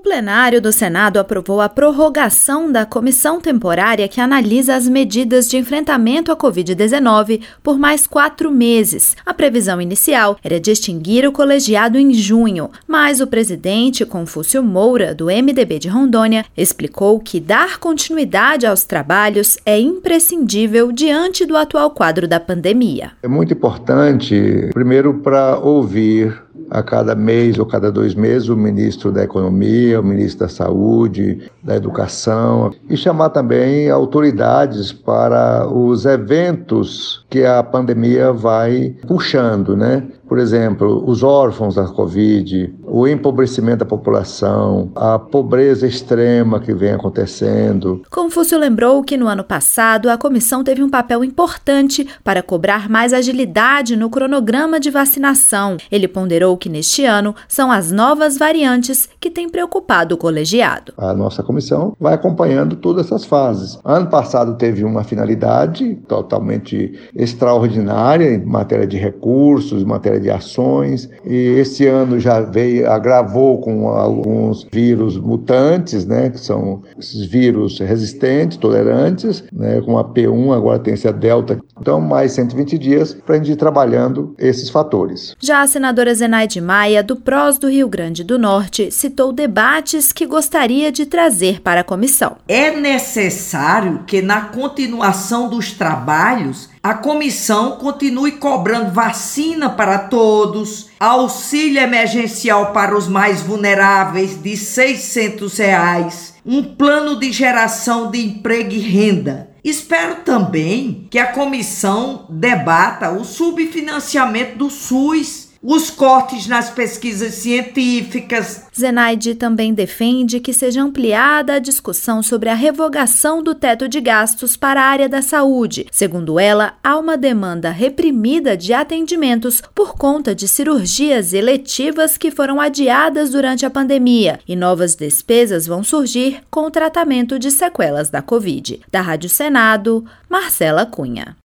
O plenário do Senado aprovou a prorrogação da comissão temporária que analisa as medidas de enfrentamento à Covid-19 por mais quatro meses. A previsão inicial era de extinguir o colegiado em junho, mas o presidente Confúcio Moura, do MDB de Rondônia, explicou que dar continuidade aos trabalhos é imprescindível diante do atual quadro da pandemia. É muito importante, primeiro, para ouvir a cada mês ou cada dois meses o ministro da Economia, o ministro da Saúde, da Educação e chamar também autoridades para os eventos que a pandemia vai puxando, né? Por exemplo, os órfãos da Covid, o empobrecimento da população, a pobreza extrema que vem acontecendo. Confúcio lembrou que no ano passado a comissão teve um papel importante para cobrar mais agilidade no cronograma de vacinação. Ele ponderou que neste ano são as novas variantes que têm preocupado o colegiado. A nossa comissão vai acompanhando todas essas fases. Ano passado teve uma finalidade totalmente extraordinária em matéria de recursos, em matéria de ações. E esse ano já veio, agravou com alguns vírus mutantes, né, que são esses vírus resistentes, tolerantes, né, com a P1, agora tem esse a Delta. Então, mais 120 dias para a gente ir trabalhando esses fatores. Já a senadora Zenaide Maia, do PROS do Rio Grande do Norte, citou debates que gostaria de trazer para a comissão. É necessário que, na continuação dos trabalhos, a comissão continue cobrando vacina para todos, auxílio emergencial para os mais vulneráveis de 600 reais, um plano de geração de emprego e renda. Espero também que a comissão debata o subfinanciamento do SUS os cortes nas pesquisas científicas. Zenaide também defende que seja ampliada a discussão sobre a revogação do teto de gastos para a área da saúde. Segundo ela, há uma demanda reprimida de atendimentos por conta de cirurgias eletivas que foram adiadas durante a pandemia e novas despesas vão surgir com o tratamento de sequelas da Covid. Da Rádio Senado, Marcela Cunha.